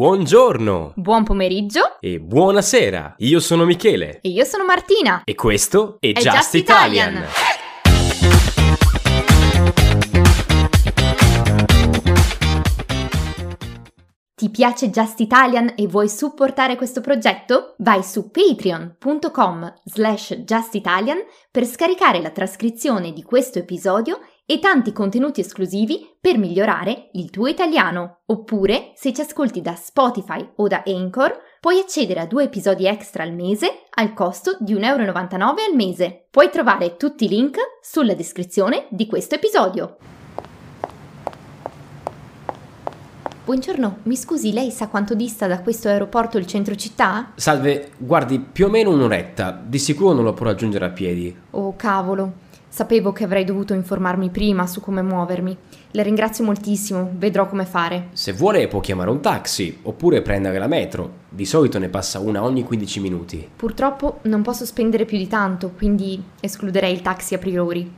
Buongiorno Buon pomeriggio e buonasera. Io sono Michele e io sono Martina. e questo è, È Just, Just Italian. Italian. Ti piace Just Italian e vuoi supportare questo progetto? Vai su patreon.com slash justitalian per scaricare la trascrizione di questo episodio e tanti contenuti esclusivi per migliorare il tuo italiano. Oppure, se ci ascolti da Spotify o da Anchor, puoi accedere a due episodi extra al mese al costo di 1,99€ al mese. Puoi trovare tutti i link sulla descrizione di questo episodio. Buongiorno, mi scusi, lei sa quanto dista da questo aeroporto il centro città? Salve, guardi, più o meno un'oretta. Di sicuro non lo può raggiungere a piedi. Oh cavolo, sapevo che avrei dovuto informarmi prima su come muovermi. Le ringrazio moltissimo, vedrò come fare. Se vuole può chiamare un taxi oppure prendere la metro. Di solito ne passa una ogni 15 minuti. Purtroppo non posso spendere più di tanto, quindi escluderei il taxi a priori.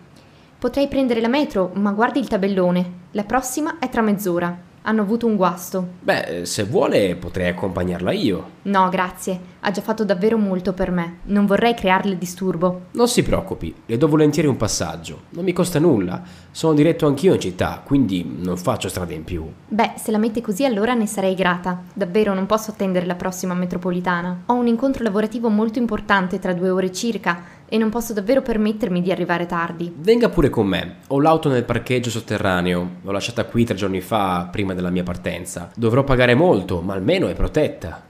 Potrei prendere la metro, ma guardi il tabellone. La prossima è tra mezz'ora. Hanno avuto un guasto. Beh, se vuole potrei accompagnarla io. No, grazie. Ha già fatto davvero molto per me. Non vorrei crearle disturbo. Non si preoccupi, le do volentieri un passaggio. Non mi costa nulla. Sono diretto anch'io in città, quindi non faccio strade in più. Beh, se la mette così allora ne sarei grata. Davvero non posso attendere la prossima metropolitana. Ho un incontro lavorativo molto importante tra due ore circa e non posso davvero permettermi di arrivare tardi. Venga pure con me. Ho l'auto nel parcheggio sotterraneo. L'ho lasciata qui tre giorni fa, prima della mia partenza. Dovrò pagare molto, ma almeno è protetta.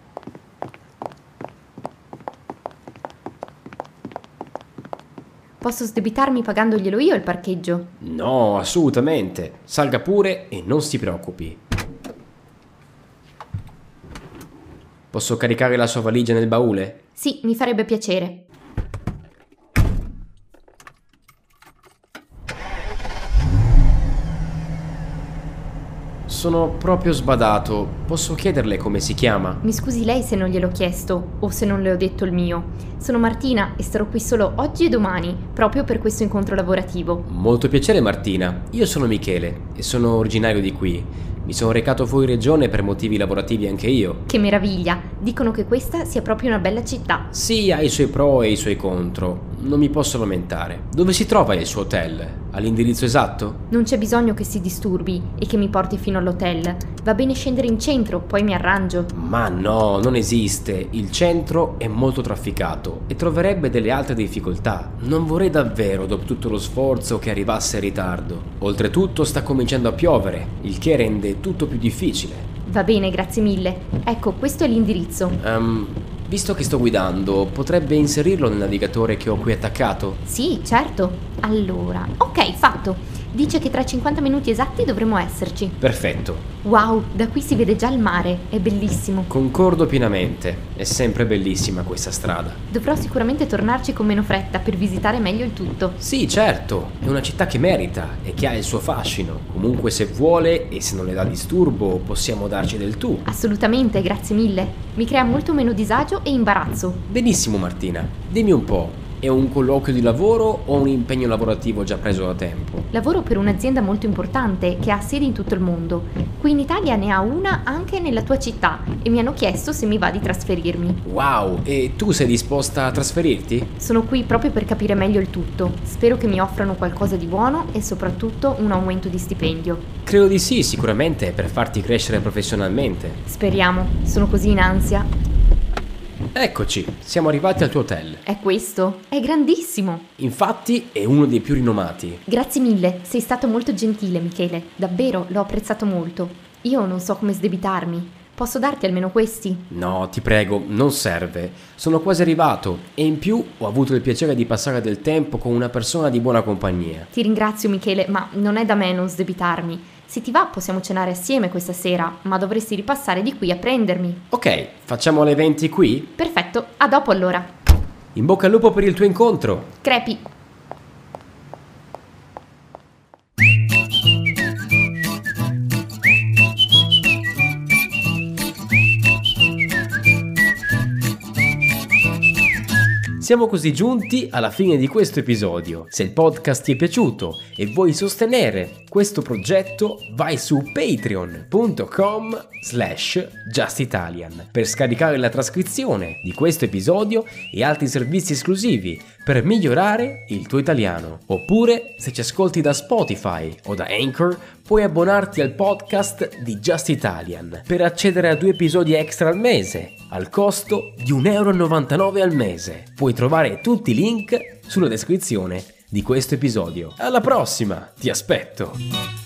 Posso sdebitarmi pagandoglielo io il parcheggio? No, assolutamente. Salga pure e non si preoccupi. Posso caricare la sua valigia nel baule? Sì, mi farebbe piacere. Sono proprio sbadato. Posso chiederle come si chiama? Mi scusi lei se non gliel'ho chiesto o se non le ho detto il mio. Sono Martina e starò qui solo oggi e domani, proprio per questo incontro lavorativo. Molto piacere Martina. Io sono Michele e sono originario di qui. Mi sono recato fuori regione per motivi lavorativi anche io. Che meraviglia! Dicono che questa sia proprio una bella città. Sì, ha i suoi pro e i suoi contro. Non mi posso lamentare. Dove si trova il suo hotel? Ha l'indirizzo esatto? Non c'è bisogno che si disturbi e che mi porti fino all'hotel. Va bene scendere in centro, poi mi arrangio. Ma no, non esiste. Il centro è molto trafficato e troverebbe delle altre difficoltà. Non vorrei davvero, dopo tutto lo sforzo, che arrivasse in ritardo. Oltretutto sta cominciando a piovere, il che rende tutto più difficile. Va bene, grazie mille. Ecco, questo è l'indirizzo. Ehm, visto che sto guidando, potrebbe inserirlo nel navigatore che ho qui attaccato? Sì, certo. Allora, ok, fatto. Dice che tra 50 minuti esatti dovremo esserci. Perfetto. Wow, da qui si vede già il mare, è bellissimo. Concordo pienamente. È sempre bellissima questa strada. Dovrò sicuramente tornarci con meno fretta per visitare meglio il tutto. Sì, certo, è una città che merita e che ha il suo fascino. Comunque se vuole e se non le dà disturbo, possiamo darci del tu. Assolutamente, grazie mille. Mi crea molto meno disagio e imbarazzo. Benissimo Martina, dimmi un po', è un colloquio di lavoro o un impegno lavorativo già preso da tempo? Lavoro per un'azienda molto importante che ha sedi in tutto il mondo. Qui in Italia ne ha una anche nella tua città e mi hanno chiesto se mi va di trasferirmi. Wow, e tu sei disposta a trasferirti? Sono qui proprio per capire meglio il tutto. Spero che mi offrano qualcosa di buono e soprattutto un aumento di stipendio. Credo di sì, sicuramente per farti crescere professionalmente. Speriamo, sono così in ansia. Eccoci, siamo arrivati al tuo hotel. È questo? È grandissimo! Infatti è uno dei più rinomati. Grazie mille, sei stato molto gentile, Michele. Davvero, l'ho apprezzato molto. Io non so come sdebitarmi. Posso darti almeno questi? No, ti prego, non serve. Sono quasi arrivato e in più ho avuto il piacere di passare del tempo con una persona di buona compagnia. Ti ringrazio, Michele, ma non è da me non sdebitarmi. Se ti va possiamo cenare assieme questa sera, ma dovresti ripassare di qui a prendermi. Ok, facciamo le 20 qui? Perfetto, a dopo allora. In bocca al lupo per il tuo incontro. Crepi. Siamo così giunti alla fine di questo episodio. Se il podcast ti è piaciuto e vuoi sostenere questo progetto, vai su patreon.com slash justitalian per scaricare la trascrizione di questo episodio e altri servizi esclusivi per migliorare il tuo italiano. Oppure, se ci ascolti da Spotify o da Anchor, puoi abbonarti al podcast di Just Italian per accedere a due episodi extra al mese, al costo di 1,99 euro al mese. Puoi trovare tutti i link sulla descrizione di questo episodio. Alla prossima, ti aspetto!